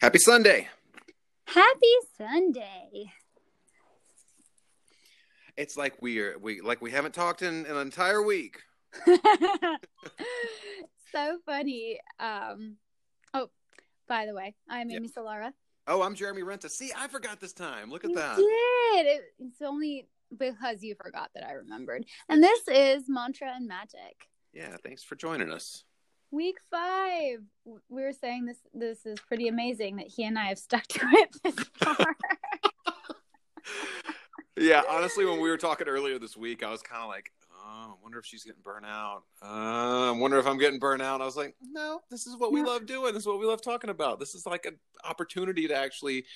Happy Sunday. Happy Sunday. It's like we are we like we haven't talked in, in an entire week. so funny. Um oh, by the way, I'm Amy Solara. Oh, I'm Jeremy Renta. See, I forgot this time. Look at You that. did. It, it's only because you forgot that I remembered. And this is Mantra and Magic. Yeah, thanks for joining us. Week five. We were saying this this is pretty amazing that he and I have stuck to it this far. Yeah, honestly, when we were talking earlier this week, I was kind of like, oh, I wonder if she's getting burnt out. Uh, I wonder if I'm getting burnt out. I was like, no, this is what we No. love doing. This is what we love talking about. This is like an opportunity to actually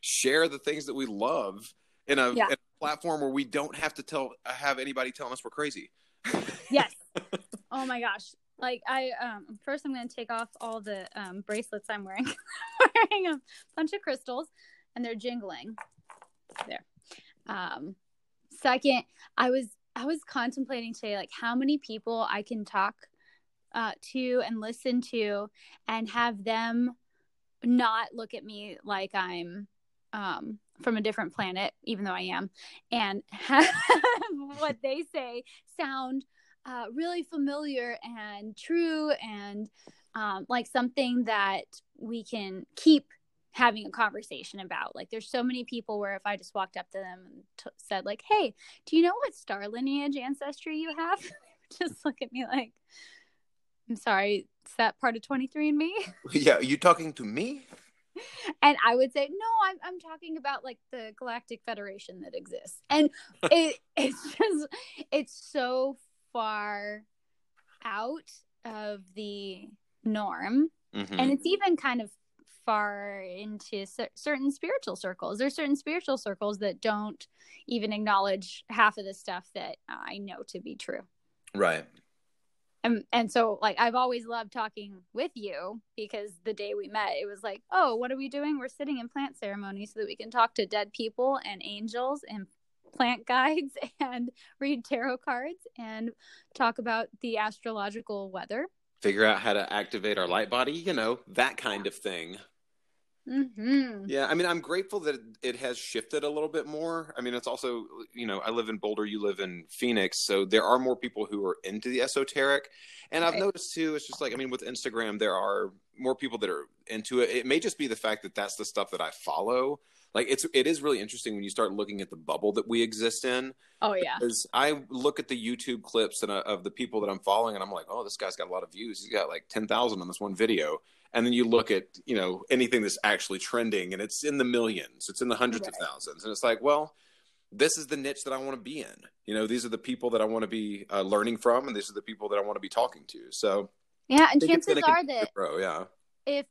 share the things that we love in a, Yeah. in a platform where we don't have to tell have anybody telling us we're crazy. yes. Oh my gosh. Like I um first I'm gonna take off all the um bracelets I'm wearing. wearing a bunch of crystals and they're jingling. There. Um second, I was I was contemplating today like how many people I can talk uh to and listen to and have them not look at me like I'm um from a different planet, even though I am, and have what they say sound uh, really familiar and true and um, like something that we can keep having a conversation about. Like, there's so many people where if I just walked up to them and t- said, like, "Hey, do you know what star lineage ancestry you have?" just look at me like, "I'm sorry, is that part of 23andMe?" yeah, are you talking to me? and I would say, no, I'm I'm talking about like the Galactic Federation that exists, and it it's just it's so far out of the norm, Mhm. and it's even kind of far into cer- certain spiritual circles. There's certain spiritual circles that don't even acknowledge half of the stuff that I know to be true right. and and so like I've always loved talking with you because the day we met it was like oh what are we doing we're sitting in plant ceremony so that we can talk to dead people and angels and plant guides and read tarot cards and talk about the astrological weather Figure out how to activate our light body, you know, that kind of thing. mm-hmm. Yeah, I mean, I'm grateful that it has shifted a little bit more. I mean, it's also, you know, I live in Boulder, you live in Phoenix, so there are more people who are into the esoteric. And I've noticed too, it's just like, I mean, with Instagram, there are more people that are into it. It may just be the fact that that's the stuff that I follow. Like, it's it is really interesting when you start looking at the bubble that we exist in. oh yeah Because I look at the YouTube clips and uh, of the people that I'm following, and I'm like, oh, this guy's got a lot of views. He's got like ten thousand on this one video. And then you look at you know anything that's actually trending, and it's in the millions. It's in the hundreds of thousands, and it's like, well, this is the niche that I want to be in. You know, these are the people that I want to be uh, learning from, and these are the people that I want to be talking to. So yeah and chances are that grow. Yeah, if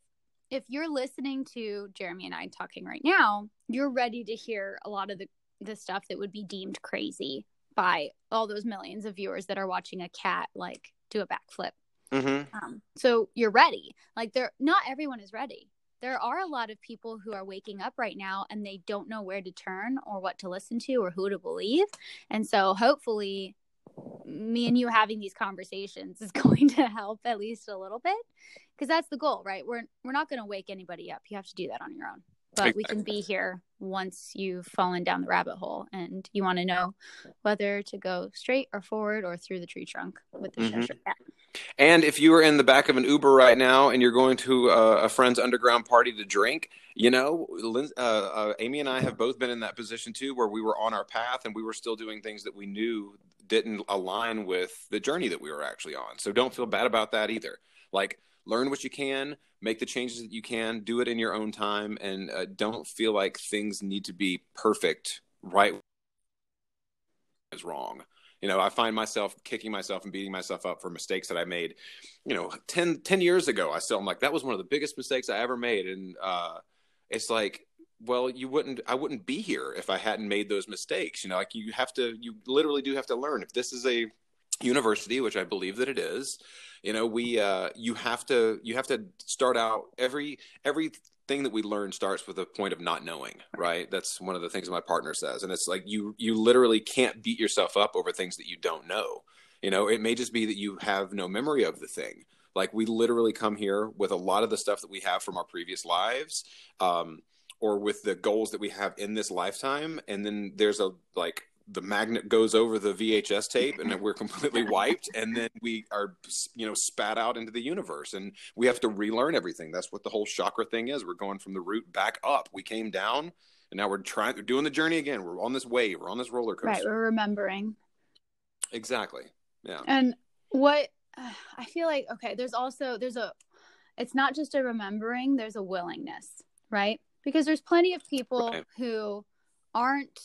if you're listening to Jeremy and I talking right now, you're ready to hear a lot of the the stuff that would be deemed crazy by all those millions of viewers that are watching a cat like do a backflip. mm-hmm. Um, so you're ready. Like there, not everyone is ready. There are a lot of people who are waking up right now and they don't know where to turn or what to listen to or who to believe. And so hopefully me and you having these conversations is going to help at least a little bit because that's the goal, right? We're we're not going to wake anybody up. You have to do that on your own. But we can be here once you've fallen down the rabbit hole and you want to know whether to go straight or forward or through the tree trunk with the Mhm. Cat. And if you are in the back of an Uber right now and you're going to uh, a friend's underground party to drink, you know, Lin- uh, uh, Amy and I have both been in that position too, where we were on our path and we were still doing things that we knew didn't align with the journey that we were actually on. So don't feel bad about that either. Like, learn what you can, make the changes that you can, do it in your own time, and uh, don't feel like things need to be perfect right is wrong. You know, I find myself kicking myself and beating myself up for mistakes that I made, you know, 10, 10 years ago. I still, I'm like, that was one of the biggest mistakes I ever made. And uh, it's like, well, you wouldn't, I wouldn't be here if I hadn't made those mistakes. You know, like you have to, you literally do have to learn. If this is a university, which I believe that it is, you know, we, uh, you have to, you have to start out every, every thing that we learn starts with a point of not knowing, right? That's one of the things my partner says. And it's like you you literally can't beat yourself up over things that you don't know. You know, it may just be that you have no memory of the thing. Like we literally come here with a lot of the stuff that we have from our previous lives, um, or with the goals that we have in this lifetime, and then there's a like the magnet goes over the VHS tape and we're completely wiped and then we are you know spat out into the universe and we have to relearn everything. That's what the whole chakra thing is. We're going from the root back up. We came down and now we're trying we're doing the journey again. We're on this wave. We're on this roller coaster. right we're remembering. Exactly. Yeah. And what i feel like okay there's also there's a it's not just a remembering there's a willingness right because there's plenty of people right. who aren't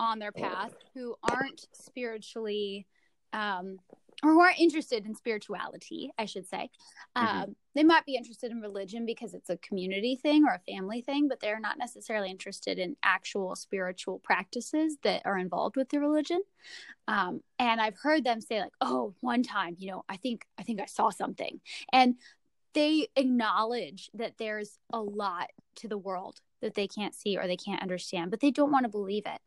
on their path who aren't spiritually um, or who aren't interested in spirituality, I should say. Mm-hmm. Um, they might be interested in religion because it's a community thing or a family thing, but they're not necessarily interested in actual spiritual practices that are involved with the religion. Um, and I've heard them say like, "Oh, one time, you know, I think I think I saw something," and they acknowledge that there's a lot to the world that they can't see or they can't understand, but they don't want to believe it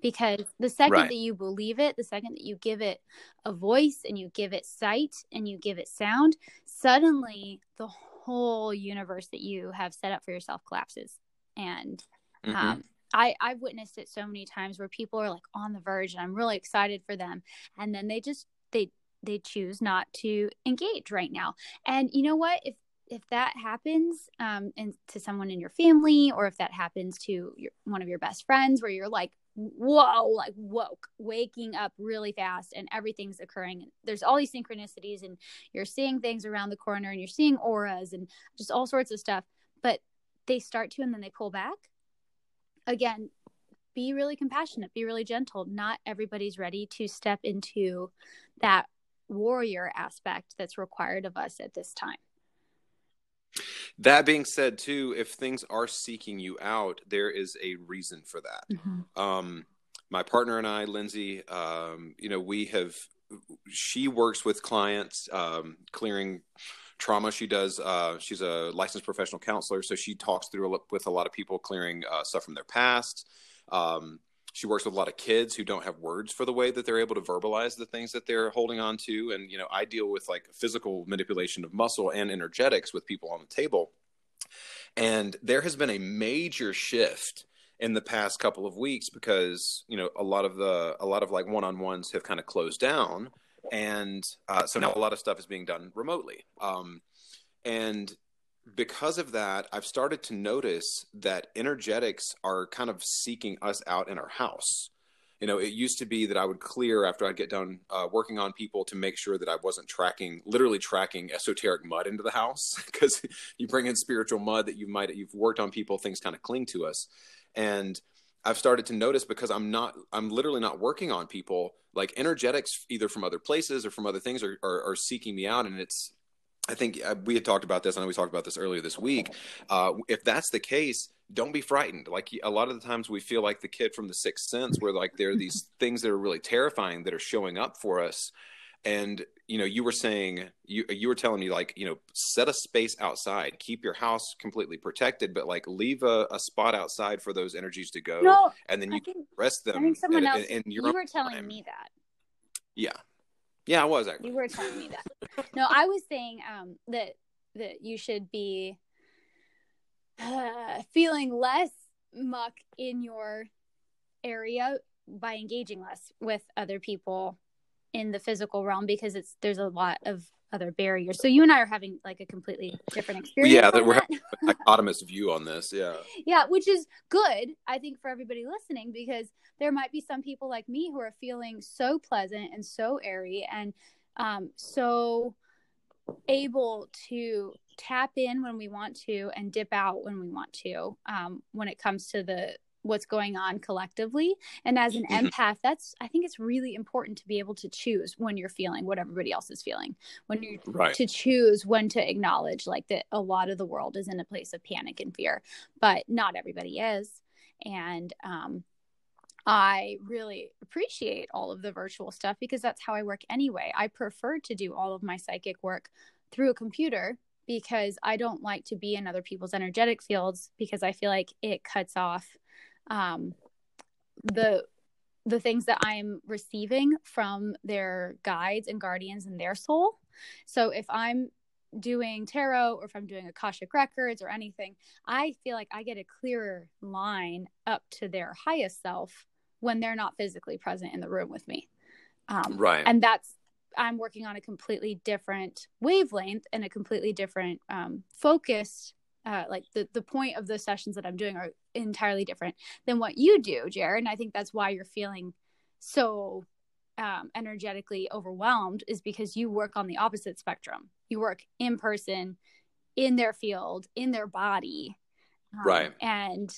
because the second right. that you believe it the second that you give it a voice and you give it sight and you give it sound suddenly the whole universe that you have set up for yourself collapses and mm-hmm. um, I, I've witnessed it so many times where people are like on the verge and I'm really excited for them. And then they just they they choose not to engage right now. And you know what? If if that happens um and to someone in your family or if that happens to your one of your best friends where you're like whoa, like woke, waking up really fast and everything's occurring. There's all these synchronicities and you're seeing things around the corner and you're seeing auras and just all sorts of stuff. But they start to and then they pull back. Again, be really compassionate, be really gentle. Not everybody's ready to step into that warrior aspect that's required of us at this time. That being said, too, if things are seeking you out, there is a reason for that. Mm-hmm. Um, my partner and I, Lindsay, um, you know, we have. She works with clients um, clearing trauma. She does. Uh, she's a licensed professional counselor, so she talks through with a lot of people clearing uh, stuff from their past. Um, she works with a lot of kids who don't have words for the way that they're able to verbalize the things that they're holding on to. And you know i deal with like physical manipulation of muscle and energetics with people on the table. And there has been a major shift in the past couple of weeks because you know a lot of the a lot of like one-on-ones have kind of closed down. And uh, so now a lot of stuff is being done remotely. Um, and because of that, I've started to notice that energetics are kind of seeking us out in our house. You know, it used to be that I would clear after I'd get done uh, working on people to make sure that I wasn't tracking, literally tracking esoteric mud into the house because you bring in spiritual mud that you might you've worked on people, things kind of cling to us, and I've started to notice because I'm not, I'm literally not working on people. Like energetics, either from other places or from other things, are, are, are seeking me out, and it's I think uh, we had talked about this. I know we talked about this earlier this week. Uh, if that's the case, don't be frightened. Like a lot of the times, we feel like the kid from the Sixth Sense, where like there are these things that are really terrifying that are showing up for us. And you know, you were saying you you were telling me like you know, set a space outside, keep your house completely protected, but like leave a, a spot outside for those energies to go, no, and then you think, can rest them. I think someone else. And, you were telling time. me that. Yeah, yeah, I was actually. You were telling me that. no, I was saying um, that that you should be uh, feeling less muck in your area by engaging less with other people in the physical realm because it's there's a lot of other barriers. So you and I are having like a completely different experience. Yeah, that we're having a dichotomous view on this. Yeah. Yeah, which is good, I think, for everybody listening because there might be some people like me who are feeling so pleasant and so airy and um, so able to tap in when we want to and dip out when we want to um, when it comes to the what's going on collectively and as an mm-hmm. empath that's i think it's really important to be able to choose when you're feeling what everybody else is feeling when you right. to choose when to acknowledge like that a lot of the world is in a place of panic and fear but not everybody is and um I really appreciate all of the virtual stuff because that's how I work anyway. I prefer to do all of my psychic work through a computer because I don't like to be in other people's energetic fields because I feel like it cuts off um, the the things that I'm receiving from their guides and guardians and their soul. So if I'm doing tarot or if I'm doing Akashic records or anything, I feel like I get a clearer line up to their highest self when they're not physically present in the room with me. Um, right. And that's, I'm working on a completely different wavelength and a completely different um, focused. Uh, like the, the point of the sessions that I'm doing are entirely different than what you do, Jared. And I think that's why you're feeling so um, energetically overwhelmed is because you work on the opposite spectrum. You work in person, in their field, in their body. Um, right. And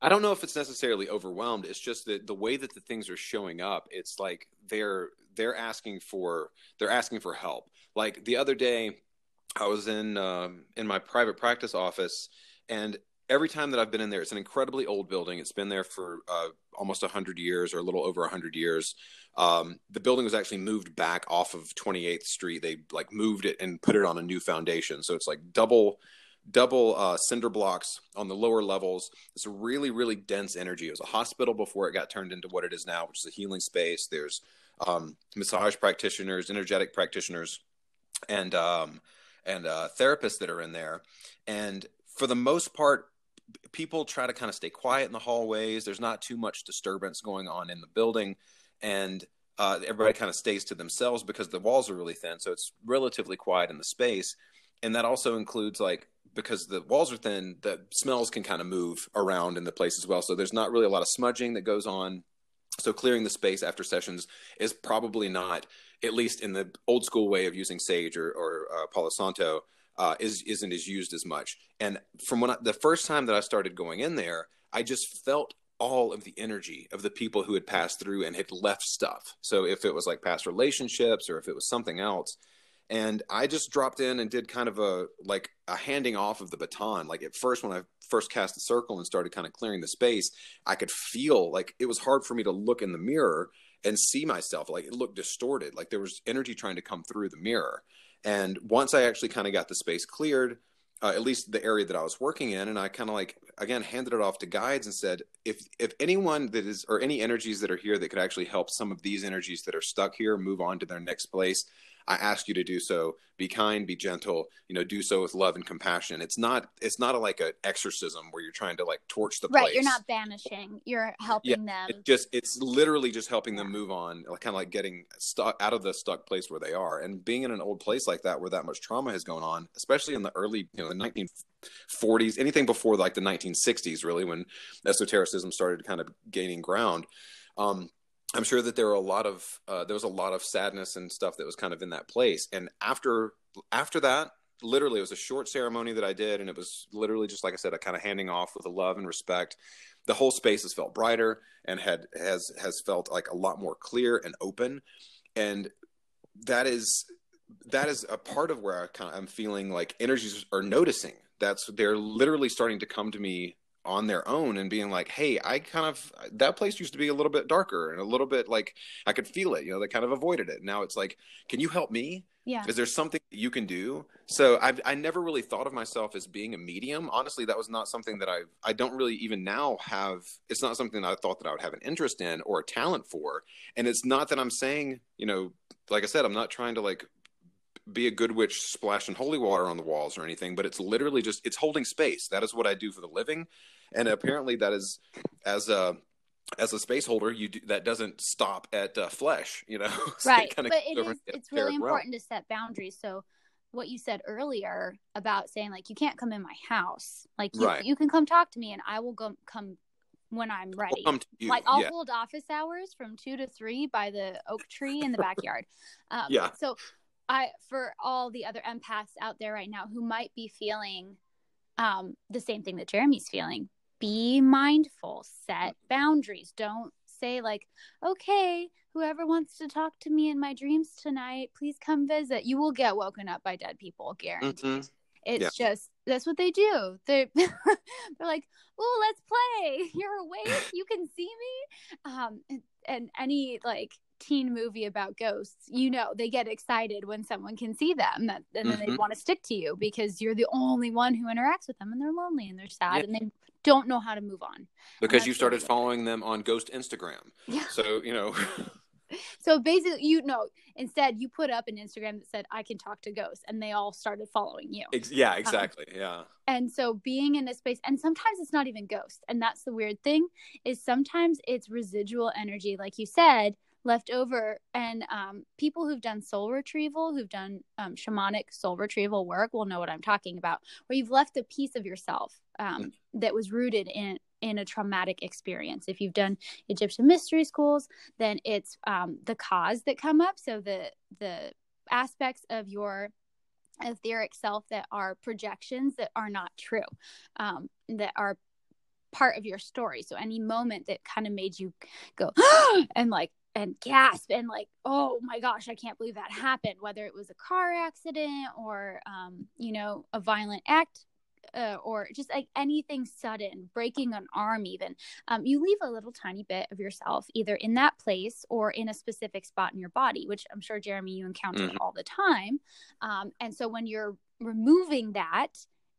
I don't know if it's necessarily overwhelmed. It's just that the way that the things are showing up, it's like they're they're asking for they're asking for help. Like the other day, I was in um, in my private practice office, and every time that I've been in there, it's an incredibly old building. It's been there for uh, almost 100 years or a little over 100 years. Um, the building was actually moved back off of 28th Street. They like moved it and put it on a new foundation. So it's like double double uh, cinder blocks on the lower levels. It's a really, really dense energy. It was a hospital before it got turned into what it is now, which is a healing space. There's um, massage practitioners, energetic practitioners, and um, and uh, therapists that are in there. And for the most part, people try to kind of stay quiet in the hallways. There's not too much disturbance going on in the building, and uh, everybody kind of stays to themselves because the walls are really thin, so it's relatively quiet in the space. And that also includes like because the walls are thin, the smells can kind of move around in the place as well. So there's not really a lot of smudging that goes on. So clearing the space after sessions is probably not, at least in the old school way of using sage or, or uh, Palo Santo, uh, is isn't as used as much. And from when I, the first time that I started going in there, I just felt all of the energy of the people who had passed through and had left stuff. So if it was like past relationships or if it was something else, and I just dropped in and did kind of a like a handing off of the baton. Like at first, when I first cast the circle and started kind of clearing the space, I could feel like it was hard for me to look in the mirror and see myself. Like it looked distorted. Like there was energy trying to come through the mirror. And once I actually kind of got the space cleared, uh, at least the area that I was working in, and I kind of like again handed it off to guides and said, if if anyone that is or any energies that are here that could actually help some of these energies that are stuck here move on to their next place, I ask you to do so. Be kind, be gentle. You know, do so with love and compassion. It's not. It's not a, like an exorcism where you're trying to like torch the right. place. You're not banishing. You're helping yeah, them. It just it's literally just helping them move on, like kind of like getting stuck out of the stuck place where they are, and being in an old place like that where that much trauma has gone on, especially in the early, you know, the 1940s, anything before like the 1960s, really, when esotericism started kind of gaining ground. Um, I'm sure that there were a lot of uh, there was a lot of sadness and stuff that was kind of in that place. And after after that, literally, it was a short ceremony that I did, and it was literally just like I said, a kind of handing off with a love and respect. The whole space has felt brighter and had has has felt like a lot more clear and open, and that is that is a part of where I kind of, I'm feeling like energies are noticing. That's they're literally starting to come to me on their own and being like, hey, I kind of uh, that place used to be a little bit darker and a little bit like I could feel it. You know, they kind of avoided it. Now it's like, can you help me? Yeah. Is there something you can do? So I I never really thought of myself as being a medium. Honestly, that was not something that I I don't really even now have. It's not something that I thought that I would have an interest in or a talent for. And it's not that I'm saying, you know, like I said, I'm not trying to like be a good witch splashing holy water on the walls or anything, but it's literally just it's holding space. That is what I do for the living and apparently that is as a as a space holder, you do, that doesn't stop at uh, flesh, you know. so right, but it is, it's really important realm. to set boundaries. So, what you said earlier about saying like you can't come in my house, like you, right. you can come talk to me, and I will go come when I'm ready. like I'll yeah. hold office hours from two to three by the oak tree in the backyard. Um, yeah. So, I for all the other empaths out there right now who might be feeling um, the same thing that Jeremy's feeling, be mindful, set boundaries. Don't say, like, okay, whoever wants to talk to me in my dreams tonight, please come visit. You will get woken up by dead people, guaranteed. Mm-hmm. It's yeah. just that's what they do. They're they're like, oh, let's play. You're awake. You can see me. Um, and, and any like teen movie about ghosts, you know, they get excited when someone can see them, that, and then mm-hmm. they want to stick to you because you're the only one who interacts with them, and they're lonely and they're sad, yeah. and they don't know how to move on. Because you started following them on Ghost Instagram. Yeah. So, you know. so basically, you know, instead you put up an Instagram that said, I can talk to ghosts, and they all started following you. Ex- yeah, exactly. Um, yeah. And so being in a space, and sometimes it's not even ghosts. And that's the weird thing is sometimes it's residual energy, like you said, left over. And um, people who've done soul retrieval, who've done um, shamanic soul retrieval work, will know what I'm talking about, where you've left a piece of yourself um, that was rooted in in a traumatic experience. If you've done Egyptian mystery schools, then it's um, the cause that come up. So the the aspects of your etheric self that are projections that are not true, um, that are part of your story. So any moment that kind of made you go and like and gasp and like oh my gosh i can't believe that happened whether it was a car accident or um, you know a violent act uh, or just like anything sudden, breaking an arm, even, um, you leave a little tiny bit of yourself either in that place or in a specific spot in your body, which I'm sure, Jeremy, you encounter mm-hmm. all the time. Um, and so when you're removing that,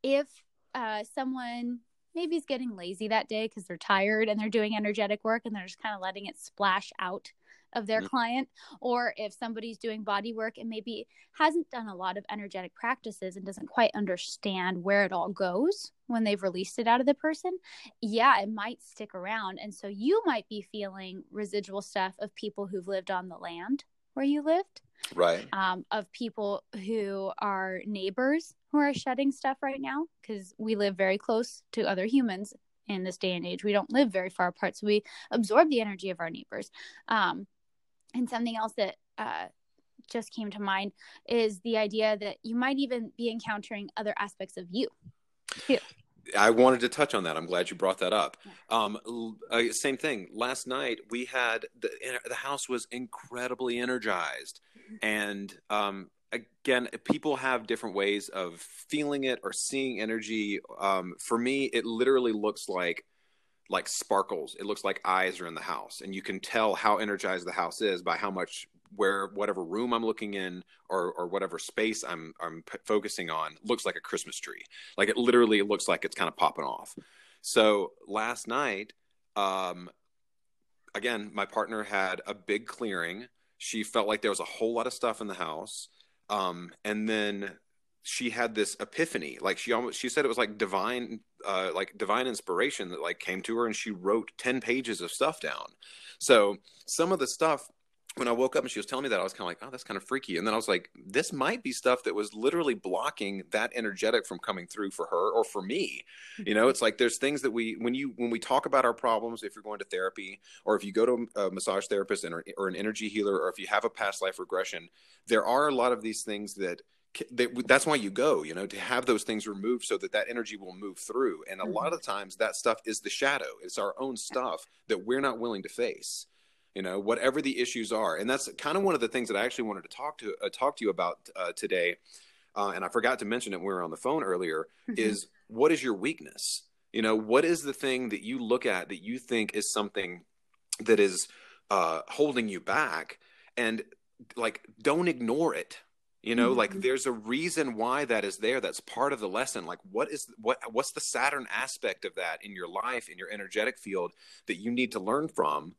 if uh, someone maybe is getting lazy that day because they're tired and they're doing energetic work and they're just kind of letting it splash out of their mm-hmm. client or if somebody's doing body work and maybe hasn't done a lot of energetic practices and doesn't quite understand where it all goes when they've released it out of the person yeah it might stick around. And so you might be feeling residual stuff of people who've lived on the land where you lived right. um, of people who are neighbors who are shedding stuff right now because we live very close to other humans in this day and age. We don't live very far apart so we absorb the energy of our neighbors. Um, and something else that uh, just came to mind is the idea that you might even be encountering other aspects of you too. I wanted to touch on that. I'm glad you brought that up. Um, uh, same thing. Last night we had the the house was incredibly energized, mm-hmm. and um, again, people have different ways of feeling it or seeing energy. Um, for me, it literally looks like like sparkles. It looks like eyes are in the house, and you can tell how energized the house is by how much where whatever room I'm looking in or or whatever space I'm I'm p- focusing on looks like a Christmas tree. Like it literally looks like it's kind of popping off. So last night, um, again, my partner had a big clearing. She felt like there was a whole lot of stuff in the house. Um, and then she had this epiphany like she almost she said it was like divine uh like divine inspiration that like came to her and she wrote 10 pages of stuff down so some of the stuff when I woke up and she was telling me that, I was kind of like, oh, that's kind of freaky. And then I was like, this might be stuff that was literally blocking that energetic from coming through for her or for me. You know, it's like there's things that we, when you, when we talk about our problems, if you're going to therapy or if you go to a massage therapist or, or an energy healer, or if you have a past life regression, there are a lot of these things that that's why you go you know to have those things removed so that that energy will move through. And a mm-hmm. lot of times that stuff is the shadow. It's our own stuff that we're not willing to face you know whatever the issues are. And that's kind of one of the things that i actually wanted to talk to uh, talk to you about uh, today uh, and i forgot to mention it when we were on the phone earlier mm-hmm. is what is your weakness? You know what is the thing that you look at that you think is something that is uh, holding you back? And like don't ignore it you know mm-hmm. like there's a reason why that is there that's part of the lesson like what is what what's the saturn aspect of that in your life in your energetic field that you need to learn from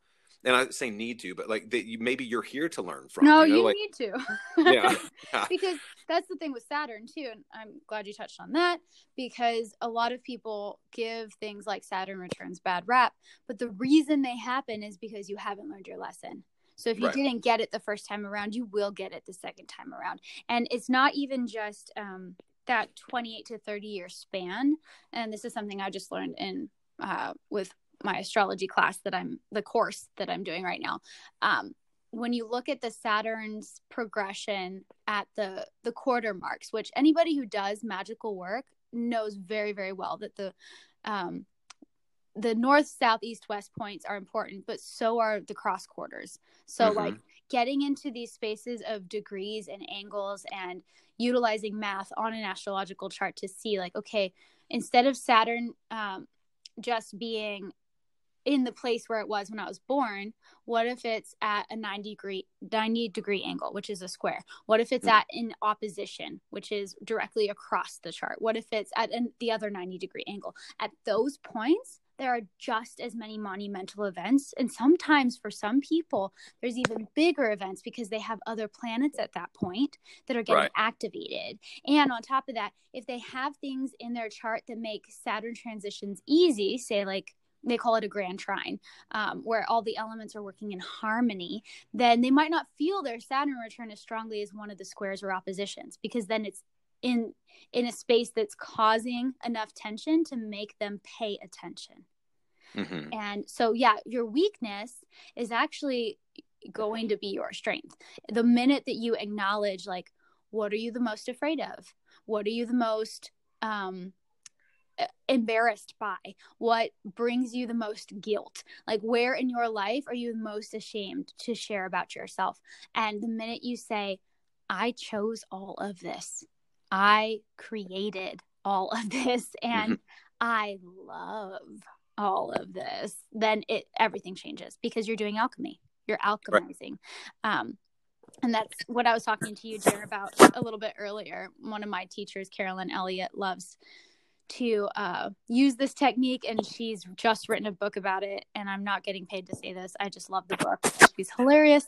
and I say need to, but like that you maybe you're here to learn from. No, you, know? you like, need to. yeah. yeah. because that's the thing with Saturn too, and I'm glad you touched on that because a lot of people give things like Saturn returns bad rap, but the reason they happen is because you haven't learned your lesson. So if you right. didn't get it the first time around, you will get it the second time around. And it's not even just um, that 28 to 30 year span. And this is something I just learned in uh, with my astrology class that I'm the course that I'm doing right now. Um, when you look at the Saturn's progression at the the quarter marks, which anybody who does magical work knows very very well that the um, the north, south, east, west points are important, but so are the cross quarters. So, mm-hmm. like getting into these spaces of degrees and angles and utilizing math on an astrological chart to see, like, okay, instead of Saturn um, just being in the place where it was when I was born, what if it's at a 90 degree 90 degree angle, which is a square? What if it's mm-hmm. at in opposition, which is directly across the chart? What if it's at an, the other 90 degree angle? At those points, there are just as many monumental events. And sometimes for some people, there's even bigger events because they have other planets at that point that are getting right. activated. And on top of that, if they have things in their chart that make Saturn transitions easy, say like they call it a grand trine, um, where all the elements are working in harmony, then they might not feel their Saturn return as strongly as one of the squares or oppositions because then it's in in a space that's causing enough tension to make them pay attention. Mm-hmm. And so, yeah, your weakness is actually going to be your strength. The minute that you acknowledge, like, what are you the most afraid of? What are you the most um, embarrassed by? What brings you the most guilt? Like, where in your life are you most ashamed to share about yourself? And the minute you say, I chose all of this, I created all of this, and mm-hmm. I love all of this, then it everything changes because you're doing alchemy. You're alchemizing. Right. Um, and that's what I was talking to you, Jer, about a little bit earlier. One of my teachers, Carolyn Elliott, loves to uh, use this technique, and she's just written a book about it. And I'm not getting paid to say this. I just love the book. She's hilarious.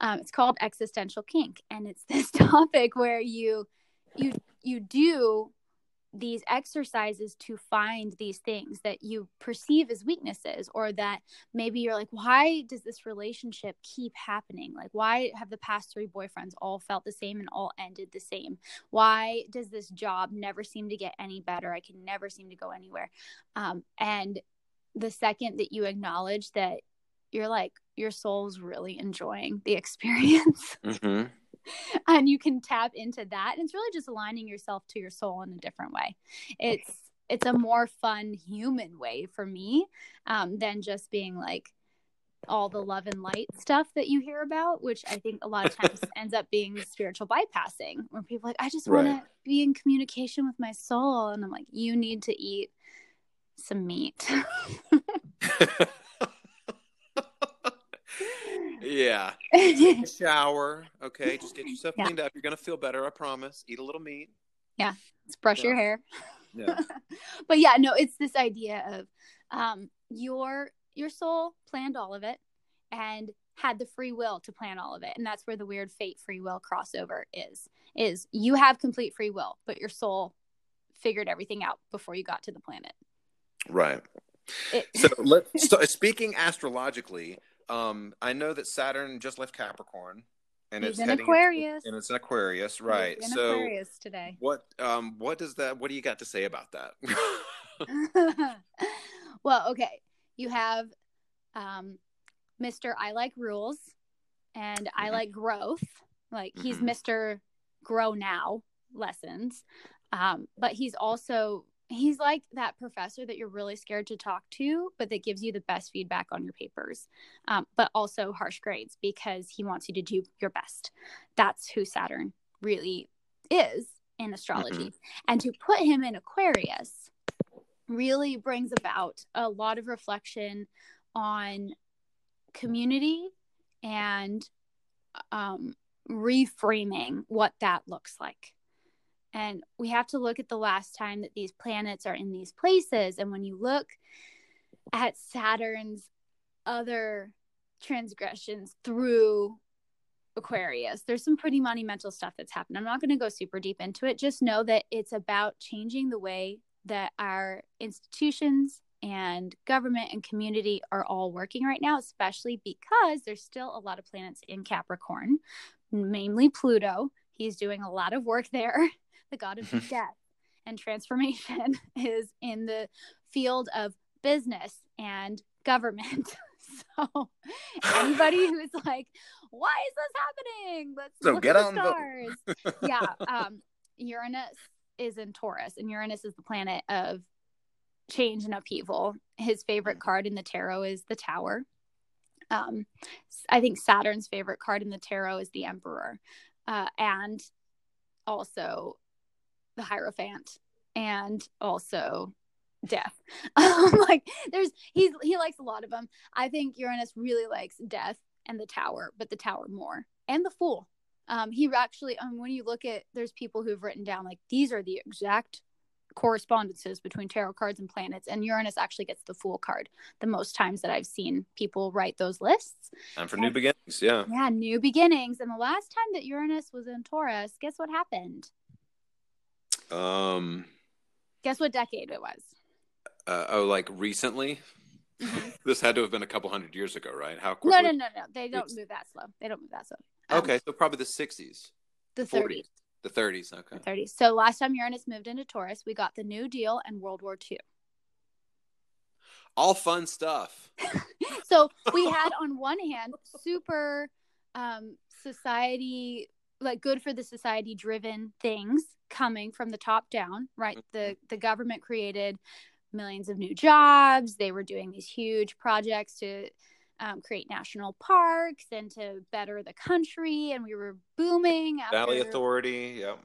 Um, it's called Existential Kink, and it's this topic where you you you do these exercises to find these things that you perceive as weaknesses or that maybe you're like why does this relationship keep happening? Like why have the past three boyfriends all felt the same and all ended the same? Why does this job never seem to get any better? I can never seem to go anywhere. Um, and the second that you acknowledge that you're like your soul's really enjoying the experience. Mm-hmm. and you can tap into that and it's really just aligning yourself to your soul in a different way it's it's a more fun human way for me um, than just being like all the love and light stuff that you hear about, which I think a lot of times ends up being spiritual bypassing, where people like, I just want to be in communication with my soul. And I'm like, you need to eat some meat. Yeah. Take a shower. Okay. Just get yourself yeah. cleaned up. You're gonna feel better. I promise. Eat a little meat. Yeah. Let's brush yeah. your hair. Yeah. but yeah, no, it's this idea of um your your soul planned all of it and had the free will to plan all of it. And that's where the weird fate free will crossover is. Is you have complete free will, but your soul figured everything out before you got to the planet. Right. It- so let's so speaking astrologically, um, I know that Saturn just left Capricorn, and He's it's in Aquarius, and it's in Aquarius, right? in so Aquarius today. What um what does that? What do you got to say about that? well, okay, you have um, Mister I like rules, and mm-hmm. I like growth. Like he's mm-hmm. Mister Grow Now lessons, um, but he's also he's like that professor that you're really scared to talk to, but that gives you the best feedback on your papers, um, but also harsh grades because he wants you to do your best. That's who Saturn really is in astrology. Mm-hmm. And to put him in Aquarius really brings about a lot of reflection on community and um, reframing what that looks like. And we have to look at the last time that these planets are in these places. And when you look at Saturn's other transgressions through Aquarius, there's some pretty monumental stuff that's happened. I'm not going to go super deep into it. Just know that it's about changing the way that our institutions and government and community are all working right now, especially because there's still a lot of planets in Capricorn, mainly Pluto. He's doing a lot of work there the god of death and transformation is in the field of business and government. so anybody who's like, why is this happening? Let's so look get at the stars. yeah. Um, Uranus is in Taurus, and Uranus is the planet of change and upheaval. His favorite card in the tarot is the Tower. Um, I think Saturn's favorite card in the tarot is the Emperor, uh, and also the Hierophant and also death. Um, like there's he's he likes a lot of them. I think Uranus really likes death and the tower, but the tower more and the fool. Um, he actually, um, when you look at, there's people who've written down like these are the exact correspondences between tarot cards and planets and uranus actually gets the fool card the most times that i've seen people write those lists time for and, new beginnings yeah yeah new beginnings and the last time that uranus was in taurus guess what happened um guess what decade it was uh, oh like recently mm-hmm. this had to have been a couple hundred years ago right how quickly? no no no no they don't move that slow they don't move that slow um, okay so probably the 60s the 30s the 30s, okay. The 30s. So last time Uranus moved into Taurus, we got the New Deal and World War II. All fun stuff. so we had on one hand super um, society like good for the society driven things coming from the top down, right? Mm-hmm. The the government created millions of new jobs. They were doing these huge projects to um, create national parks and to better the country. And we were booming. After, Valley Authority. Yep.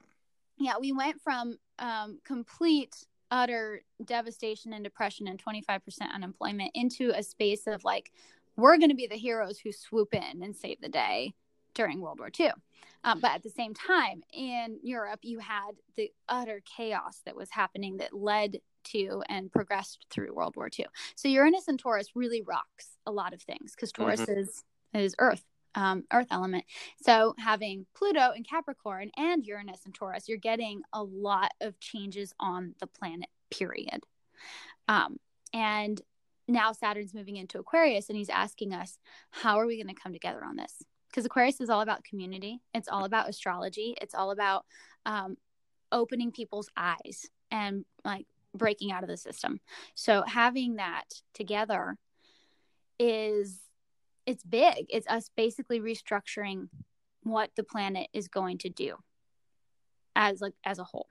Yeah, we went from um, complete, utter devastation and depression and 25% unemployment into a space of like, we're going to be the heroes who swoop in and save the day during World War II. Um, but at the same time, in Europe, you had the utter chaos that was happening that led to and progressed through World War II. So Uranus and Taurus really rocks a lot of things because Taurus mm-hmm. is is Earth, um, Earth element. So having Pluto and Capricorn and Uranus and Taurus, you're getting a lot of changes on the planet. Period. Um, and now Saturn's moving into Aquarius, and he's asking us, how are we going to come together on this? Because Aquarius is all about community. It's all about astrology. It's all about um, opening people's eyes and like breaking out of the system. So having that together is it's big. It's us basically restructuring what the planet is going to do as like as a whole.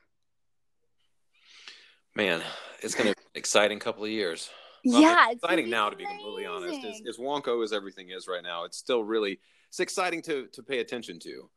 Man, it's going to be an exciting couple of years. Well, yeah, it's exciting now to be completely honest. As, as wonko as everything is right now, it's still really it's exciting to to pay attention to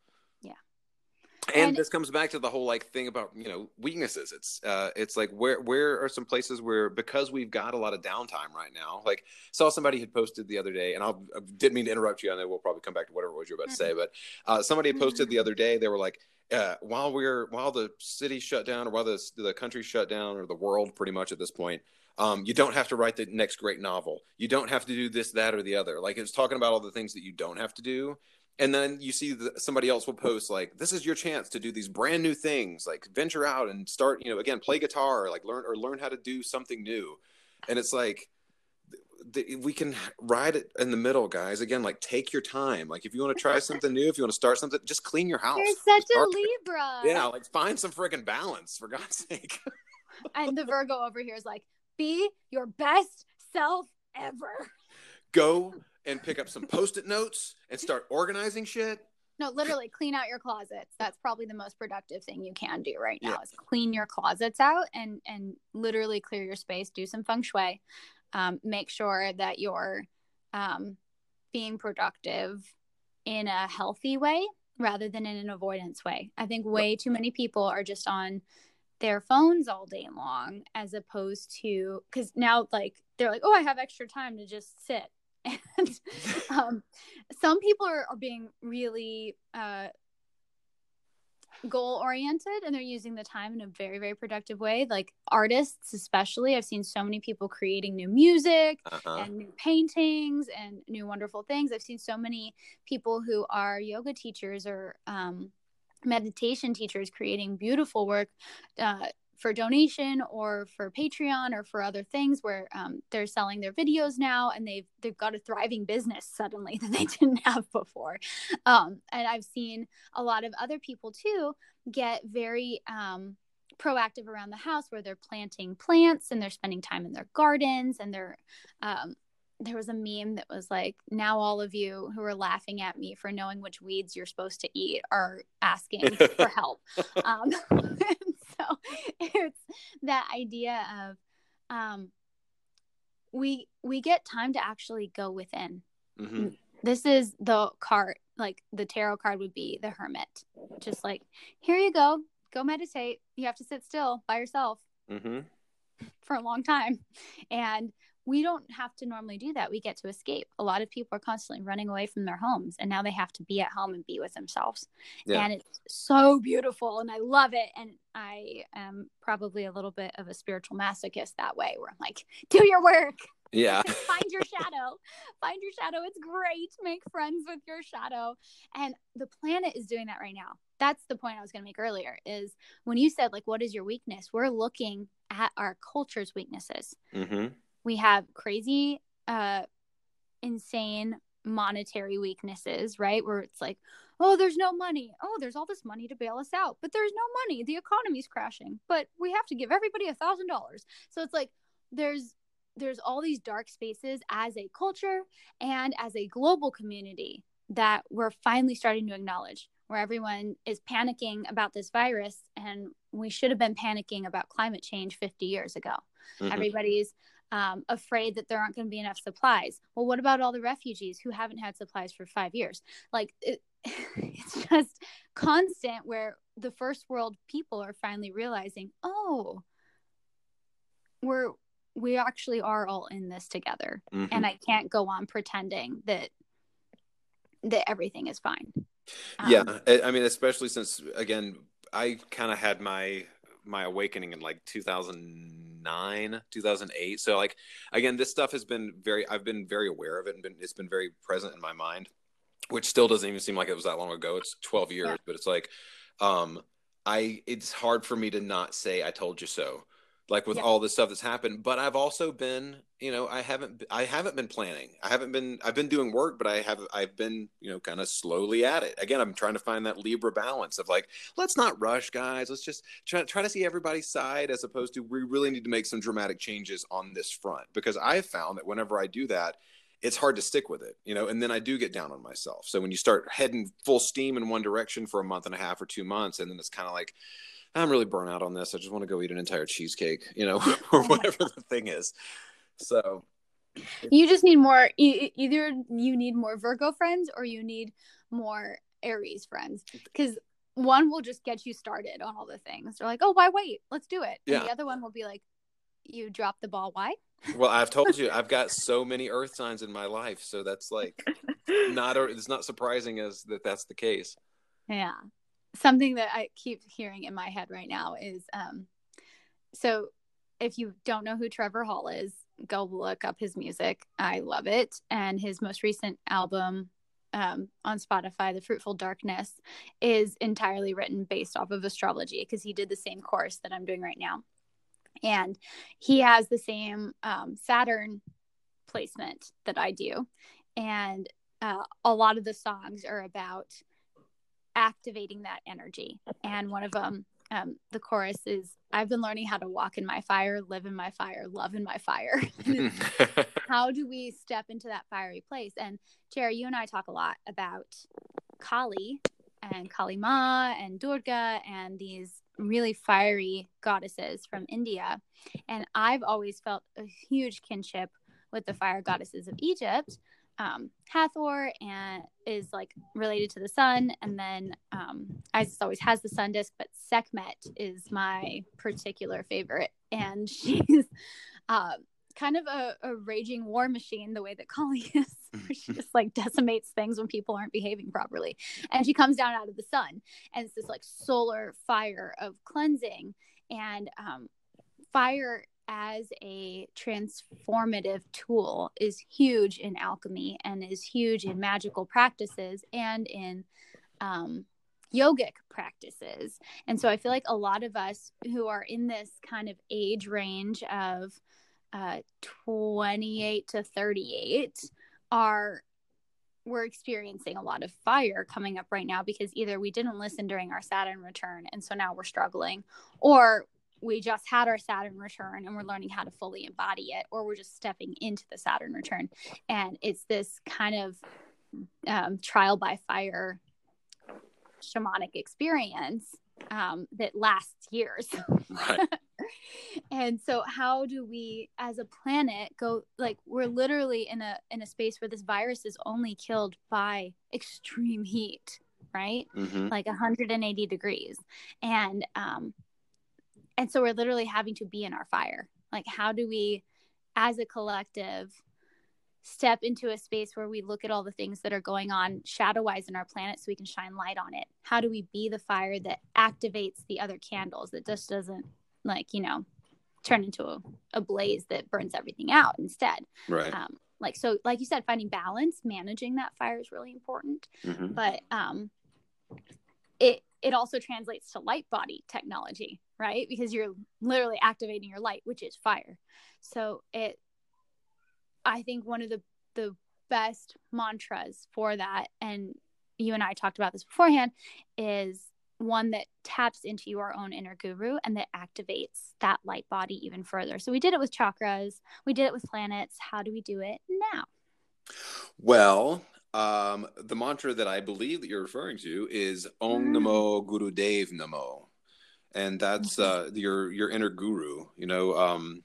and, and, this comes back to the whole like thing about you know weaknesses it's uh it's like where where are some places where because we've got a lot of downtime right now like saw somebody had posted the other day and I'll, i didn't mean to interrupt you i know we'll probably come back to whatever it was you're about to say mm-hmm. but uh somebody had posted the mm-hmm. other day they were like uh, while we're while the city shut down or while the the country shut down or the world pretty much at this point um, you don't have to write the next great novel. You don't have to do this that or the other. Like it's talking about all the things that you don't have to do. And then you see that somebody else will post like this is your chance to do these brand new things like venture out and start you know again play guitar or like learn or learn how to do something new. And it's like the, we can ride it in the middle guys. Again like take your time. Like if you want to try something new if you want to start something just clean your house. You're such start, a libra. Yeah like find some freaking balance for god's sake. And the virgo over here is like be your best self ever go and pick up some post-it notes and start organizing shit. No, literally clean out your closets. That's probably the most productive thing you can do right now yeah. is clean your closets out and and literally clear your space, do some feng shui. Um, make sure that you're um, being productive in a healthy way rather than in an avoidance way. I think way too many people are just on their phones all day long as opposed to because now like they're like, oh, I have extra time to just sit. And um, some people are, are being really uh, goal oriented and they're using the time in a very very productive way. Like artists especially i've seen so many people creating new music uh-huh. and new paintings and new wonderful things. I've seen so many people who are yoga teachers or um, meditation teachers creating beautiful work uh, for donation or for Patreon or for other things where um, they're selling their videos now and they've they've got a thriving business suddenly that they didn't have before. Um, and I've seen a lot of other people too get very um, proactive around the house where they're planting plants and they're spending time in their gardens and they're um, there was a meme that was like now all of you who are laughing at me for knowing which weeds you're supposed to eat are asking for help um, so it's that idea of um, we we get time to actually go within. Mm-hmm. This is the card, like the tarot card would be the hermit. Just like here you go, go meditate. You have to sit still by yourself mm-hmm. for a long time, and we don't have to normally do that. We get to escape. A lot of people are constantly running away from their homes and now they have to be at home and be with themselves. Yeah. And it's so beautiful and I love it. And I am probably a little bit of a spiritual masochist that way where I'm like, do your work. Yeah. Find your shadow. Find your shadow. It's great. Make friends with your shadow. And the planet is doing that right now. That's the point I was going to make earlier is when you said, like, what is your weakness? We're looking at our culture's weaknesses. Mm-hmm we have crazy uh insane monetary weaknesses right? Where it's like oh there's no money. Oh there's all this money to bail us out but there's no money. The economy's crashing but we have to give everybody a thousand dollars. So it's like there's there's all these dark spaces as a culture and as a global community that we're finally starting to acknowledge where everyone is panicking about this virus and we should have been panicking about climate change 50 years ago. Mm-hmm. everybody's um, afraid that there aren't going to be enough supplies. Well, what about all the refugees who haven't had supplies for five years? Like, it, it's just constant where the first world people are finally realizing, oh, we're we actually are all in this together, mm-hmm. and I can't go on pretending that that everything is fine. Um, yeah, I mean, especially since again, I kind of had my my awakening in like 2009 2008 so like again this stuff has been very i've been very aware of it and been, it's been very present in my mind which still doesn't even seem like it was that long ago. It's 12 years yeah. but it's like um i it's hard for me to not say i told you so like with yeah. all this stuff that's happened but i've also been you know i haven't i haven't been planning i haven't been i've been doing work but i have i've been you know kind of slowly at it again i'm trying to find that libra balance of like let's not rush guys let's just try, try to see everybody's side as opposed to we really need to make some dramatic changes on this front because i've found that whenever i do that it's hard to stick with it, you know, and then I do get down on myself. So when you start heading full steam in one direction for a month and a half or two months, and then it's kind of like, I'm really burnt out on this. I just want to go eat an entire cheesecake, you know, or whatever the thing is. So you just need more either you need more Virgo friends or you need more Aries friends because one will just get you started on all the things. They're like, oh, why wait? Let's do it. And yeah. the other one will be like, you dropped the ball. Why? well, I've told you, I've got so many Earth signs in my life, so that's like not. It's not surprising as that that's the case. Yeah, something that I keep hearing in my head right now is um so if you don't know who Trevor Hall is, go look up his music. I love it. And his most recent album um, on Spotify, The Fruitful Darkness, is entirely written based off of astrology because he did the same course that I'm doing right now. And he has the same um, Saturn placement that I do. And uh, a lot of the songs are about activating that energy. And one of them, um, the chorus is I've been learning how to walk in my fire, live in my fire, love in my fire. how do we step into that fiery place? And Jerry, you and I talk a lot about Kali and Kali Ma and Durga and these really fiery goddesses from India. And I've always felt a huge kinship with the fire goddesses of Egypt um, Hathor and is like related to the sun, and then um, Isis always has the sun disk, but Sekhmet is my particular favorite, and she's uh, kind of a, a, raging war machine the way that Kali is. she just like decimates things when people aren't behaving properly, and she comes down out of the sun, and it's this like solar fire of cleansing, and um, fire as a transformative tool is huge in alchemy and is huge in magical practices and in um, yogic practices. And so I feel like a lot of us who are in this kind of age range of uh, 28 to 38 are we're experiencing a lot of fire coming up right now because either we didn't listen during our Saturn return and so now we're struggling or we just had our Saturn return and we're learning how to fully embody it, or we're just stepping into the Saturn return. And it's this kind of um, trial by fire shamanic experience um, that lasts years. Right. and so how do we as a planet go like we're literally in a in a space where this virus is only killed by extreme heat right mm-hmm. like 180 degrees and um and so we're literally having to be in our fire. Like how do we as a collective step into a space where we look at all the things that are going on shadow wise in our planet so we can shine light on it? How do we be the fire that activates the other candles that just doesn't like you know turn into a, a blaze that burns everything out instead? Right. Um, like so like you said finding balance managing that fire is really important. Mhm. but um it it also translates to light body technology right? Because you're literally activating your light which is fire. So it i think one of the the best mantras for that and you and i talked about this beforehand is one that taps into your own inner guru and that activates that light body even further. So we did it with chakras. We did it with planets. How do we do it now? Well, um, the mantra that I believe that you're referring to is Om. Namo Guru Dev Namo, and that's uh, your your inner guru. You know, um,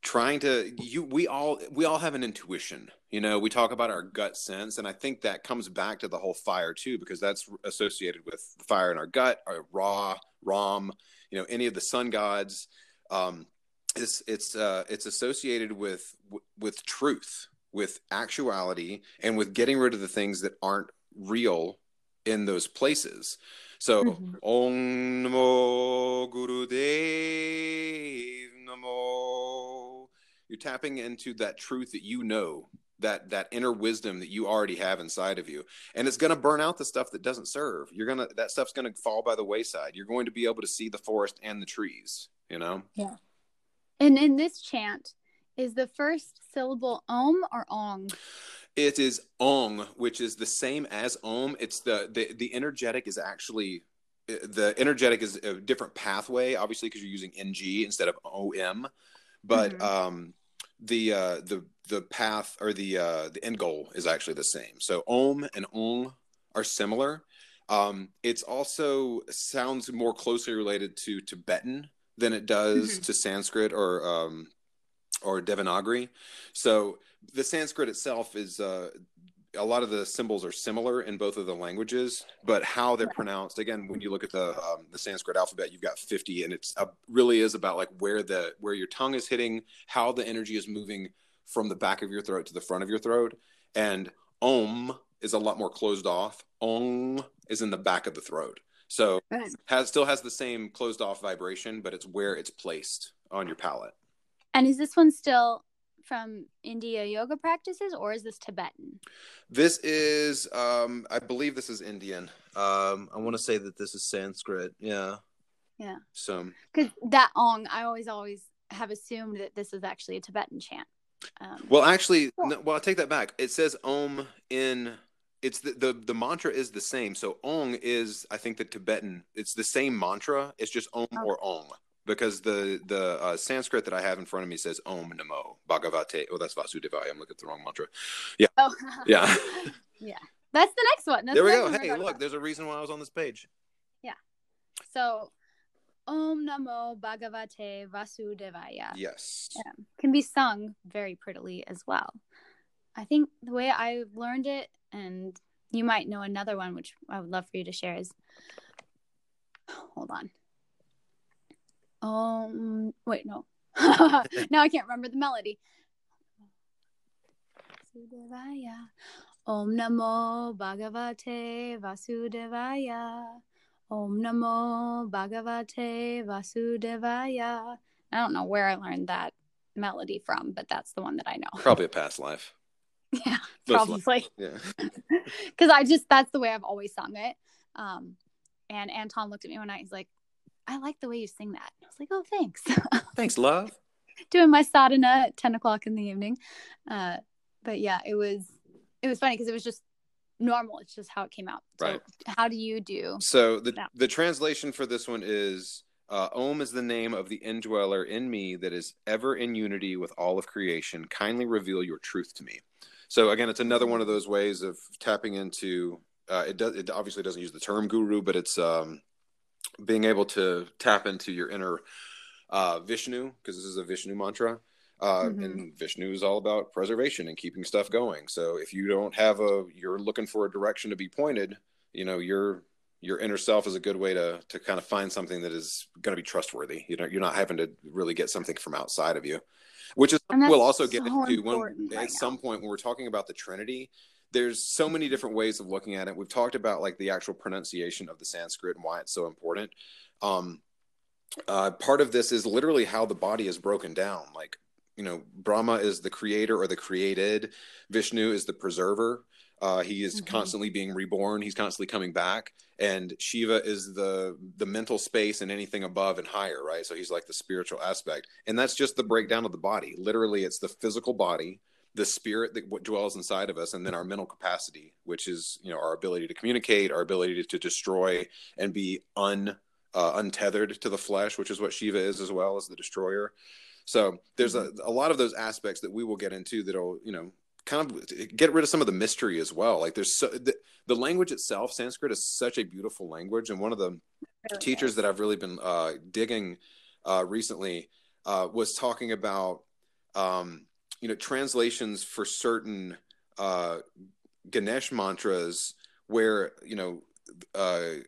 trying to you we all we all have an intuition. You know, we talk about our gut sense, and I think that comes back to the whole fire too, because that's associated with fire in our gut, our Ra, Ram, you know, any of the sun gods. Um, it's it's uh, it's associated with with truth with actuality and with getting rid of the things that aren't real in those places. So, Mhm. Om Namo Guru Dev Namo. You're tapping into that truth that you know, that that inner wisdom that you already have inside of you, and it's going to burn out the stuff that doesn't serve. You're gonna that stuff's going to fall by the wayside. You're going to be able to see the forest and the trees. You know. Yeah. And in this chant, is the first syllable om or ong? It is ong, which is the same as om. It's the the, the energetic is actually the energetic is a different pathway, obviously, because you're using ng instead of om. But Mhm. um, the uh, the the path or the uh, the end goal is actually the same. So om and ong are similar. Um, it's also sounds more closely related to Tibetan than it does Mhm. to Sanskrit or um, or Devanagari. So the Sanskrit itself is uh, a lot of the symbols are similar in both of the languages, but how they're pronounced. Again, when you look at the um, the Sanskrit alphabet, you've got fifty, and it's uh, really is about like where the where your tongue is hitting, how the energy is moving from the back of your throat to the front of your throat, and Om is a lot more closed off. Ong is in the back of the throat, so has still has the same closed off vibration, but it's where it's placed on your palate. And is this one still from India yoga practices or is this Tibetan? This is, um, I believe this is Indian. Um, I want to say that this is Sanskrit. Yeah. Yeah. So, Because that ong, I always, always have assumed that this is actually a Tibetan chant. Um, well, actually, Cool. no, well, I take that back. It says Om in. It's the, the the mantra is the same. So Ong is, I think, the Tibetan. It's the same mantra. It's just Om Okay. or Ong because the the uh, Sanskrit that I have in front of me says Om Namo Bhagavate. Oh, that's Vasudevaya. I'm looking at the wrong mantra. Yeah. Oh, Yeah. Yeah. That's the next one. That's there we the go. next one we're Hey, look, about. there's a reason why I was on this page. Yeah. So, Om Namo Bhagavate Vasudevaya Yes. um, can be sung very prettily as well. I think the way I learned it, and you might know another one, which I would love for you to share, is hold on. Um, wait, no. now I can't remember the melody. Vasudevaya. Om Namo Bhagavate Vasudevaya. Om Namo Bhagavate Vasudevaya. I don't know where I learned that melody from, but that's the one that I know. Probably a past life. Yeah, Most probably. Yeah. Because I just, that's the way I've always sung it. Um, and Anton looked at me one night. He's like, I like the way you sing that. I was like, oh, thanks. Thanks, love. Doing my sadhana at 10 o'clock in the evening. Uh, but yeah, it was, it was funny because it was just normal. It's just how it came out. So Right. how do you do? So the Yeah. the translation for this one is uh, Om is the name of the indweller in me that is ever in unity with all of creation. Kindly reveal your truth to me. So again, it's another one of those ways of tapping into. Uh, it does. It obviously doesn't use the term guru, but it's um, being able to tap into your inner uh, Vishnu because this is a Vishnu mantra. Uh, Mhm. And Vishnu is all about preservation and keeping stuff going. So if you don't have a, you're looking for a direction to be pointed, you know, your your inner self is a good way to to kind of find something that is going to be trustworthy. You know, you're not having to really get something from outside of you. which is we'll also get so into when important at right some point when we're talking about the Trinity. There's so many different ways of looking at it. We've talked about like the actual pronunciation of the Sanskrit and why it's so important. Um, uh, part of this is literally how the body is broken down. Like, you know, Brahma is the creator or the created, Vishnu is the preserver. Uh, he is Mhm. constantly being reborn. He's constantly coming back, and Shiva is the the mental space and anything above and higher, right? So he's like the spiritual aspect, and that's just the breakdown of the body. Literally, it's the physical body, the spirit that dwells inside of us, and then our mental capacity, which is you know our ability to communicate, our ability to, to destroy and be un uh, untethered to the flesh, which is what Shiva is as well as the destroyer. So there's a, a lot of those aspects that we will get into that'll you know kind of get rid of some of the mystery as well. Like there's so the, the language itself, Sanskrit is such a beautiful language, and one of the Really teachers that I've really been uh, digging uh, recently uh, was talking about um, you know translations for certain uh, Ganesh mantras where you know uh,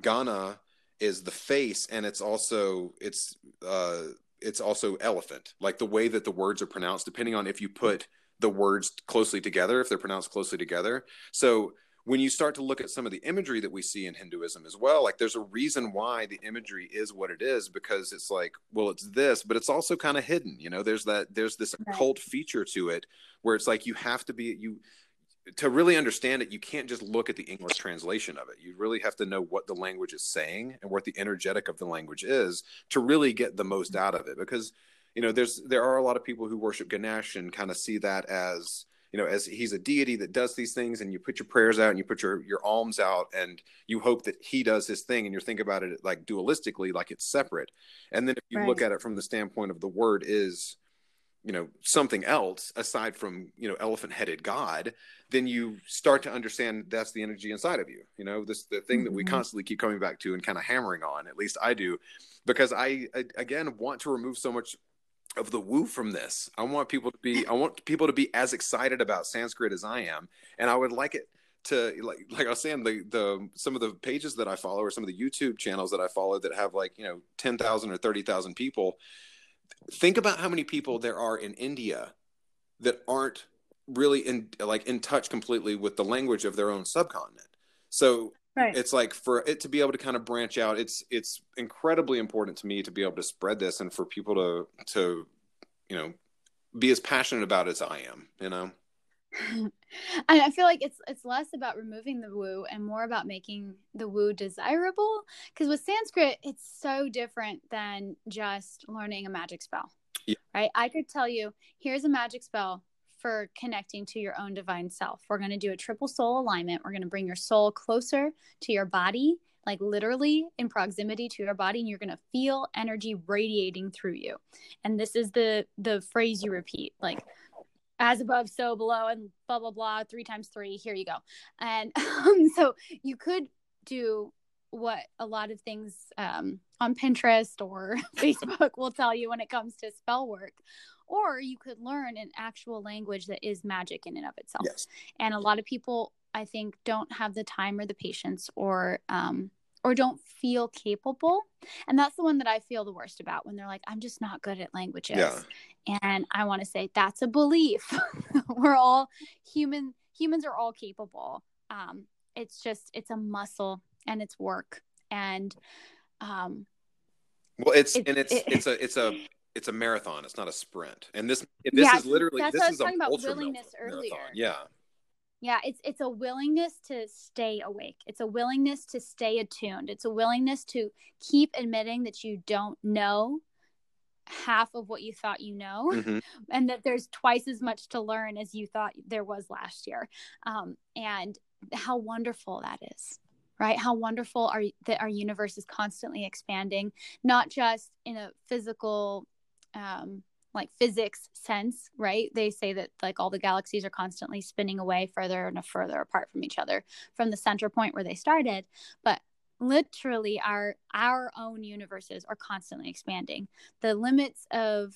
Gana is the face and it's also it's uh, it's also elephant like the way that the words are pronounced depending on if you put the words closely together if they're pronounced closely together. So when you start to look at some of the imagery that we see in Hinduism as well, like there's a reason why the imagery is what it is because it's like, well, it's this, but it's also kind of hidden. You know, there's that, there's this Right. occult feature to it where it's like you have to be, you, to really understand it, you can't just look at the English translation of it. You really have to know what the language is saying and what the energetic of the language is to really get the most mm-hmm. out of it. Because, you know, there's, there are a lot of people who worship Ganesh and kind of see that as, you know, as he's a deity that does these things, and you put your prayers out and you put your your alms out, and you hope that he does his thing, and you think about it like dualistically, like it's separate. And then if you look at it from the standpoint of the word is, you know, something else aside from you know elephant headed God, then you start to understand that's the energy inside of you. You know, this the thing that we Mhm. constantly keep coming back to and kind of hammering on. At least I do, because I, I again want to remove so much of the woo from this. I want people to be I want people to be as excited about Sanskrit as I am, and I would like it to like like I was saying the the some of the pages that I follow or some of the YouTube channels that I follow that have like you know ten thousand or thirty thousand people. Think about how many people there are in India that aren't really in like in touch completely with the language of their own subcontinent. So Right. it's like for it to be able to kind of branch out it's it's incredibly important to me to be able to spread this and for people to to you know be as passionate about it as i am you know and I feel like it's it's less about removing the woo and more about making the woo desirable. Because with Sanskrit, it's so different than just learning a magic spell. Yeah. Right? I could tell you, here's a magic spell for connecting to your own divine self. We're going to do a triple soul alignment. We're going to bring your soul closer to your body, like literally in proximity to your body, and you're going to feel energy radiating through you. And this is the the phrase you repeat, like as above, so below, and blah blah blah. Three times three. Here you go. And um, so you could do what a lot of things um, on Pinterest or Facebook will tell you when it comes to spell work, or you could learn an actual language that is magic in and of itself. yes And a lot of people, I think, don't have the time or the patience or um, or don't feel capable. And that's the one that I feel the worst about when they're like, I'm just not good at languages. yeah And I want to say that's a belief. We're all human. Humans are all capable. Um, it's just it's a muscle and it's work. And um, well it's It- and it's it- it's a it's a it's a marathon it's not a sprint and this this Yeah, is literally that's this what I was is a talking about willingness marathon. earlier. yeah yeah, it's it's a willingness to stay awake. It's a willingness to stay attuned. It's a willingness to keep admitting that you don't know half of what you thought you know. Mhm. and that there's twice as much to learn as you thought there was last year um, and how wonderful that is right how wonderful are that our universe is constantly expanding not just in a physical um, like physics sense right? They say that like all the galaxies are constantly spinning away further and further apart from each other from the center point where they started. But literally our our own universes are constantly expanding. The limits of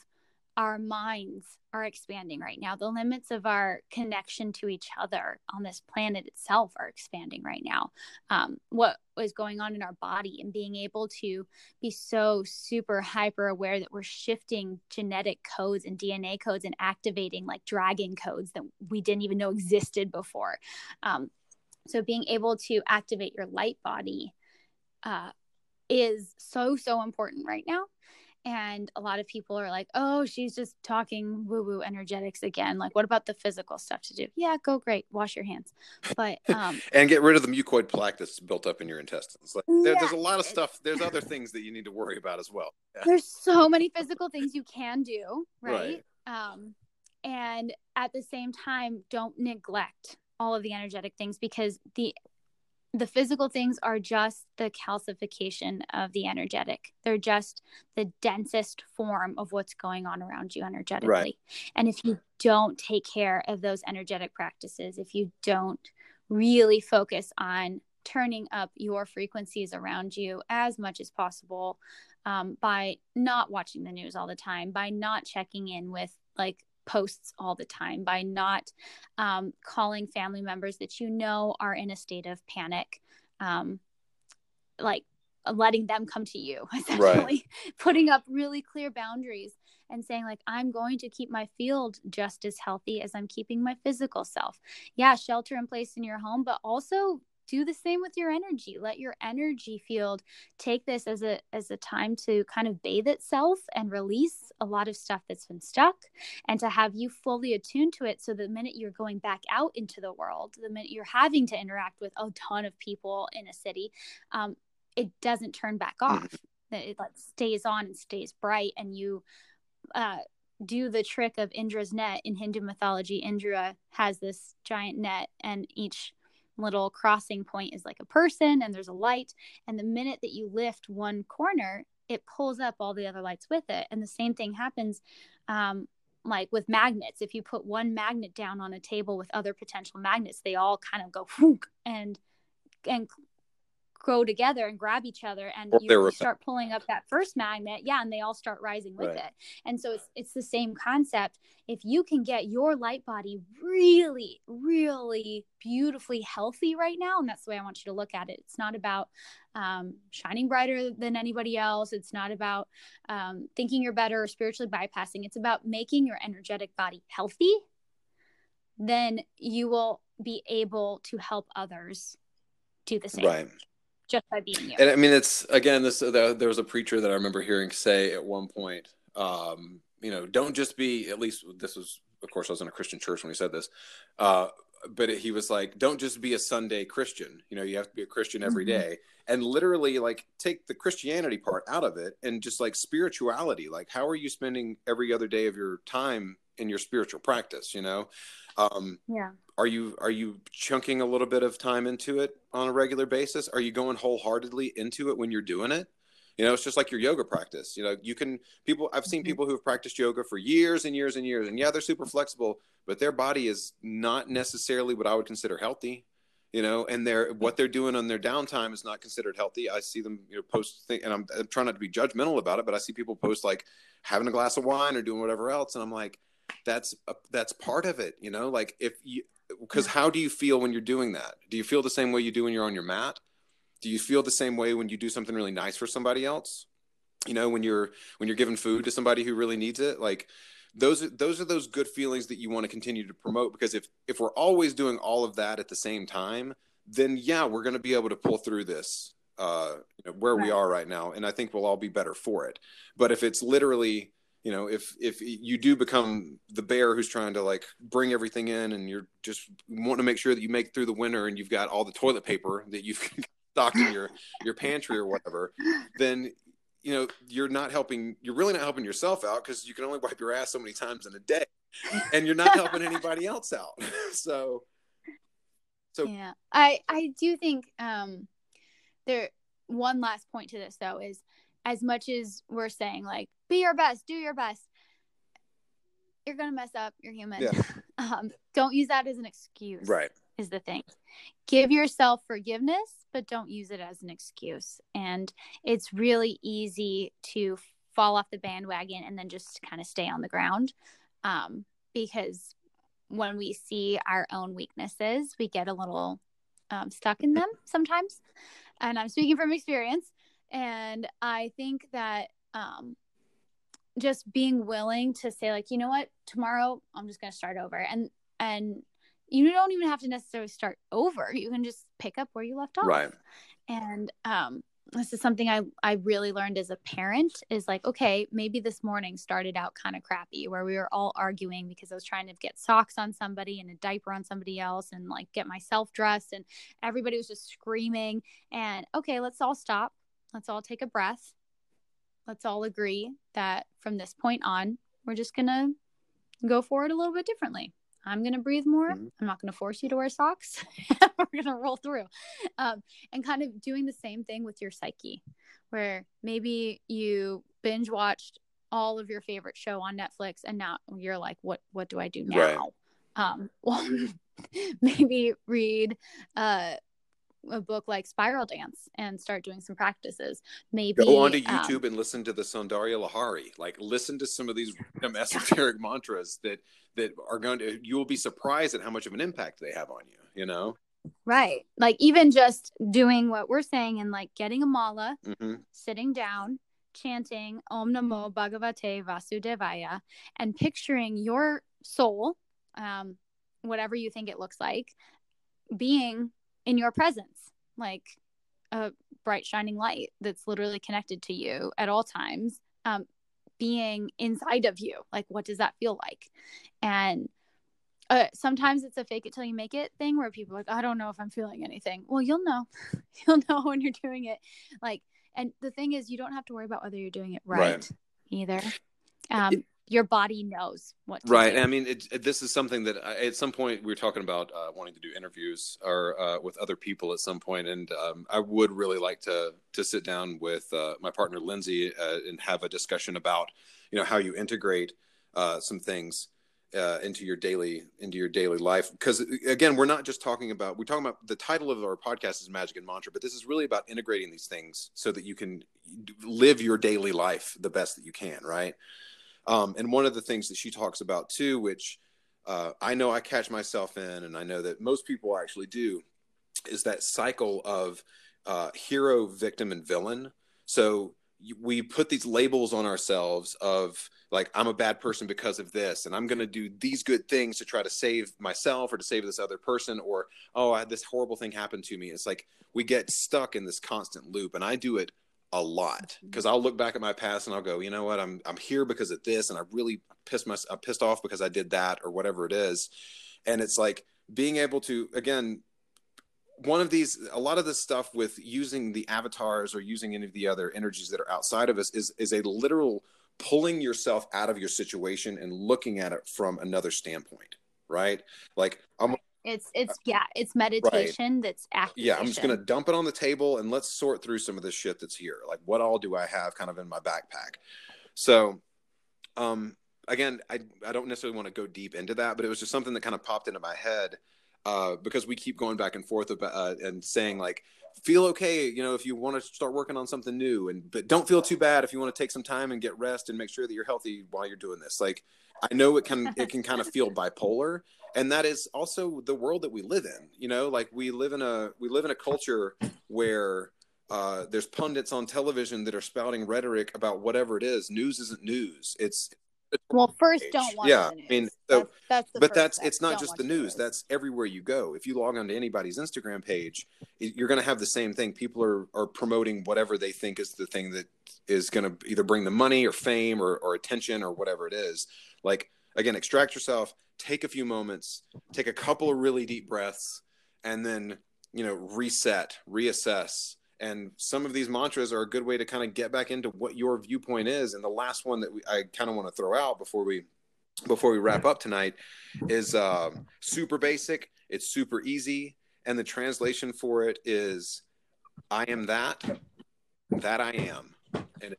our minds are expanding right now. The limits of our connection to each other on this planet itself are expanding right now. Um, what was going on in our body and being able to be so super hyper aware that we're shifting genetic codes and DNA codes and activating like dragon codes that we didn't even know existed before. Um, so being able to activate your light body uh, is so so important right now and a lot of people are like oh she's just talking woo woo energetics again like what about the physical stuff to do yeah go great wash your hands but um and get rid of the mucoid plaque that's built up in your intestines like yeah. there, there's a lot of stuff there's other things that you need to worry about as well yeah. there's so many physical things you can do right? right um and at the same time don't neglect all of the energetic things because the the physical things are just the calcification of the energetic. They're just the densest form of what's going on around you energetically. Right. And if you don't take care of those energetic practices, if you don't really focus on turning up your frequencies around you as much as possible um, by not watching the news all the time, by not checking in with like posts all the time by not um, calling family members that you know are in a state of panic um, like letting them come to you essentially right. putting up really clear boundaries and saying like i'm going to keep my field just as healthy as i'm keeping my physical self yeah shelter in place in your home but also do the same with your energy let your energy field take this as a as a time to kind of bathe itself and release a lot of stuff that's been stuck and to have you fully attuned to it so the minute you're going back out into the world the minute you're having to interact with a ton of people in a city um, it doesn't turn back off mm-hmm. it like stays on and stays bright and you uh, do the trick of Indra's net in Hindu mythology. Indra has this giant net, and each little crossing point is like a person and there's a light. And the minute that you lift one corner, it pulls up all the other lights with it. And the same thing happens um, like with magnets. If you put one magnet down on a table with other potential magnets, they all kind of go and and grow together and grab each other and you start pulling up that first magnet yeah and they all start rising with right. it. And so it's it's the same concept. If you can get your light body really really beautifully healthy right now and that's the way i want you to look at it it's not about um, shining brighter than anybody else it's not about um, thinking you're better or spiritually bypassing it's about making your energetic body healthy then you will be able to help others do the same. Right just by being you. And I mean, it's again, this there, there was a preacher that I remember hearing say at one point, um, you know, don't just be. At least this was, of course, I was in a Christian church when he said this. Uh, but he was like, don't just be a Sunday Christian. You know, you have to be a Christian every mm-hmm. day, and literally like take the Christianity part out of it and just like spirituality. Like, how are you spending every other day of your time in your spiritual practice? You know, um, yeah are you are you chunking a little bit of time into it on a regular basis are you going wholeheartedly into it when you're doing it you know it's just like your yoga practice you know you can people i've seen mm-hmm. people who have practiced yoga for years and years and years and yeah they're super flexible but their body is not necessarily what i would consider healthy you know and they're what they're doing on their downtime is not considered healthy i see them you know post thing, and I'm, I'm trying not to be judgmental about it but i see people post like having a glass of wine or doing whatever else and i'm like that's a, that's part of it you know like if you because how do you feel when you're doing that? Do you feel the same way you do when you're on your mat? Do you feel the same way when you do something really nice for somebody else? You know, when you're when you're giving food to somebody who really needs it, like those those are those good feelings that you want to continue to promote because if if we're always doing all of that at the same time, then yeah, we're going to be able to pull through this uh, you know, where we are right now, and I think we'll all be better for it. But if it's literally you know if if you do become the bear who's trying to like bring everything in and you're just wanting to make sure that you make through the winter and you've got all the toilet paper that you've stocked in your your pantry or whatever then you know you're not helping you're really not helping yourself out because you can only wipe your ass so many times in a day and you're not helping anybody else out. So so yeah i i do think um there one last point to this though is as much as we're saying like be your best do your best you're gonna mess up you're human. Yeah. um, don't use that as an excuse. Right is the thing give yourself forgiveness but don't use it as an excuse and it's really easy to fall off the bandwagon and then just kind of stay on the ground. Um, because when we see our own weaknesses, we get a little um, stuck in them sometimes. And I'm speaking from experience. And I think that um, just being willing to say, like, you know what, tomorrow I'm just going to start over. And, and, you don't even have to necessarily start over. You can just pick up where you left off. Right. And um, this is something I, I really learned as a parent is like, okay, maybe this morning started out kind of crappy where we were all arguing because I was trying to get socks on somebody and a diaper on somebody else and like get myself dressed and everybody was just screaming. And okay, let's all stop. Let's all take a breath. Let's all agree that from this point on, we're just going to go forward a little bit differently. I'm going to breathe more. Mm-hmm. I'm not going to force you to wear socks. We're going to roll through. Um, and kind of doing the same thing with your psyche, where maybe you binge watched all of your favorite show on Netflix and now you're like, what, what do I do now? Right. Um, well, maybe read, uh, a book like Spiral Dance and start doing some practices. Maybe go onto um, YouTube um, and listen to the Soundarya Lahari. Like listen to some of these esoteric mantras that that are going to you will be surprised at how much of an impact they have on you you know right like even just doing what we're saying and like getting a mala mm-hmm. sitting down chanting om namo bhagavate vasudevaya and picturing your soul um, whatever you think it looks like being in your presence like a bright shining light that's literally connected to you at all times um, being inside of you like what does that feel like? And uh, sometimes it's a fake it till you make it thing where people like i don't know if i'm feeling anything. Well you'll know. You'll know when you're doing it. Like and the thing is you don't have to worry about whether you're doing it right, right. either. Um, your body knows what right do. i mean it, it, this is something that I, at some point we were talking about uh, wanting to do interviews or uh, with other people at some point and um, i would really like to to sit down with uh, my partner lindsay uh, and have a discussion about you know how you integrate uh, some things uh, into your daily into your daily life because again we're not just talking about we're talking about the title of our podcast is magic and mantra but this is really about integrating these things so that you can live your daily life the best that you can right um, and one of the things that she talks about too, which uh, I know I catch myself in, and I know that most people actually do, is that cycle of uh, hero, victim, and villain. So we put these labels on ourselves of like i'm a bad person because of this and i'm going to do these good things to try to save myself or to save this other person or oh I had this horrible thing happen to me it's like we get stuck in this constant loop and i do it a lot because. I'll look back at my past and I'll go, you know what, I'm I'm here because of this, and I really pissed my I'm pissed off because I did that or whatever it is, and it's like being able to again one of these a lot of this stuff with using the avatars or using any of the other energies that are outside of us is is a literal pulling yourself out of your situation and looking at it from another standpoint right like i'm it's it's yeah, it's meditation right. that's activation. Yeah, I'm just gonna dump it on the table and let's sort through some of this shit that's here. Like what all do I have kind of in my backpack? So um again, I I don't necessarily want to go deep into that, but it was just something that kind of popped into my head uh, because we keep going back and forth about uh, and saying like feel okay you know if you want to start working on something new and but don't feel too bad if you want to take some time and get rest and make sure that you're healthy while you're doing this. Like i know it can it can kind of feel bipolar and that is also the world that we live in you know? Like we live in a we live in a culture where uh, there's pundits on television that are spouting rhetoric about whatever it is news isn't news. It's well first don't watch yeah i mean so that's, that's but that's step. it's not don't just the news the that's everywhere you go. If you log on to anybody's instagram page you're going to have the same thing. People are are promoting whatever they think is the thing that is going to either bring them money or fame or, or attention or whatever it is. Like again extract yourself take a few moments, take a couple of really deep breaths, and then, you know, reset, reassess. And some of these mantras are a good way to kind of get back into what your viewpoint is. And the last one that we, I kind of want to throw out before we before we wrap up tonight is um, super basic. It's super easy, and the translation for it is "I am that, that I am," and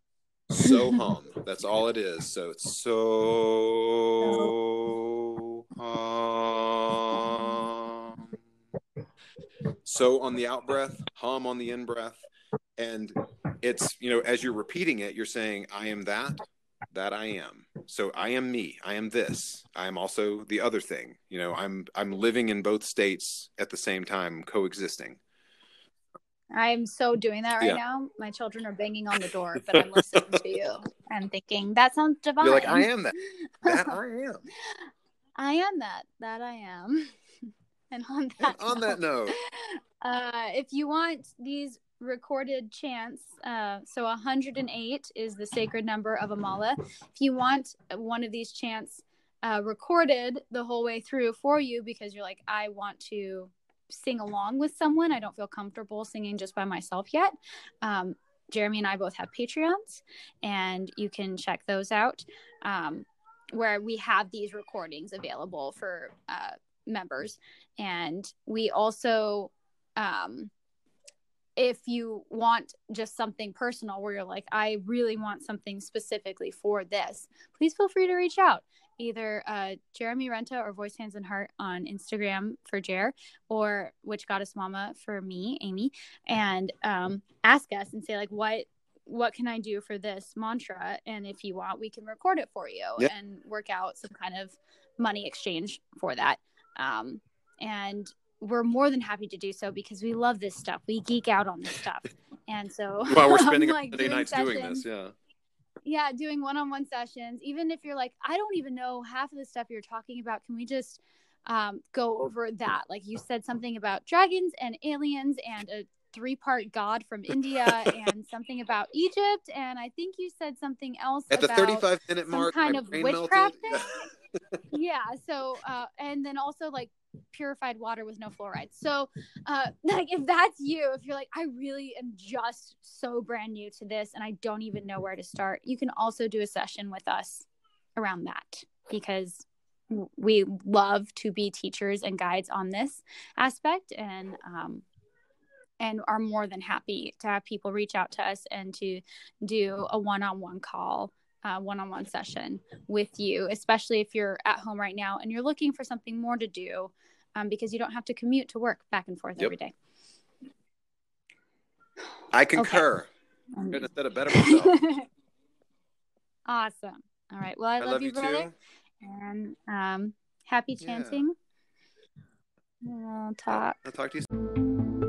it's so hum. That's all it is. So it's so um, so on the out breath, hum on the in breath, and it's you know as you're repeating it, you're saying, "I am that." that I am. So I am me. I am this. I am also the other thing. You know, I'm I'm living in both states at the same time, coexisting. I'm so doing that right yeah. now. My children are banging on the door, but I'm listening to you and thinking that sounds divine. You're like, I am that. That I am. I am that. That I am. And on that on note, that note, uh, if you want these recorded chants. Uh, so 108 is the sacred number of a mala. If you want one of these chants uh, recorded the whole way through for you because you're like, I want to sing along with someone, I don't feel comfortable singing just by myself yet. Um, Jeremy and I both have Patreons, and you can check those out um, where we have these recordings available for uh, members. And we also um, if you want just something personal where you're like, I really want something specifically for this, please feel free to reach out. Either uh, Jeremy Renta or Voice Hands and Heart on Instagram for Jer or Witch Goddess Mama for me, Amy, and um, ask us and say like, what what can I do for this mantra? And if you want, we can record it for you yep. and work out some kind of money exchange for that. Um, and we're more than happy to do so because we love this stuff. We geek out on this stuff. And so while we're spending like, day nights sessions, doing this, yeah. Yeah, doing one-on-one sessions. Even if you're like, I don't even know half of the stuff you're talking about. Can we just um, go over that? Like you said something about dragons and aliens and a three-part god from India and something about Egypt. And I think you said something else at the 35 minute mark. Kind of witchcraft thing. yeah. So, uh, and then also like purified water with no fluoride. So, uh, like if that's you, if you're like, I really am just so brand new to this and I don't even know where to start, you can also do a session with us around that because we love to be teachers and guides on this aspect and um, and are more than happy to have people reach out to us and to do a one-on-one call uh, one-on-one session with you especially if you're at home right now and you're looking for something more to do um, because you don't have to commute to work back and forth yep. every day i concur okay. i'm gonna set a better myself awesome all right well i, I love, love, you, brother too. and um, happy chanting yeah. we'll talk i'll talk to you soon.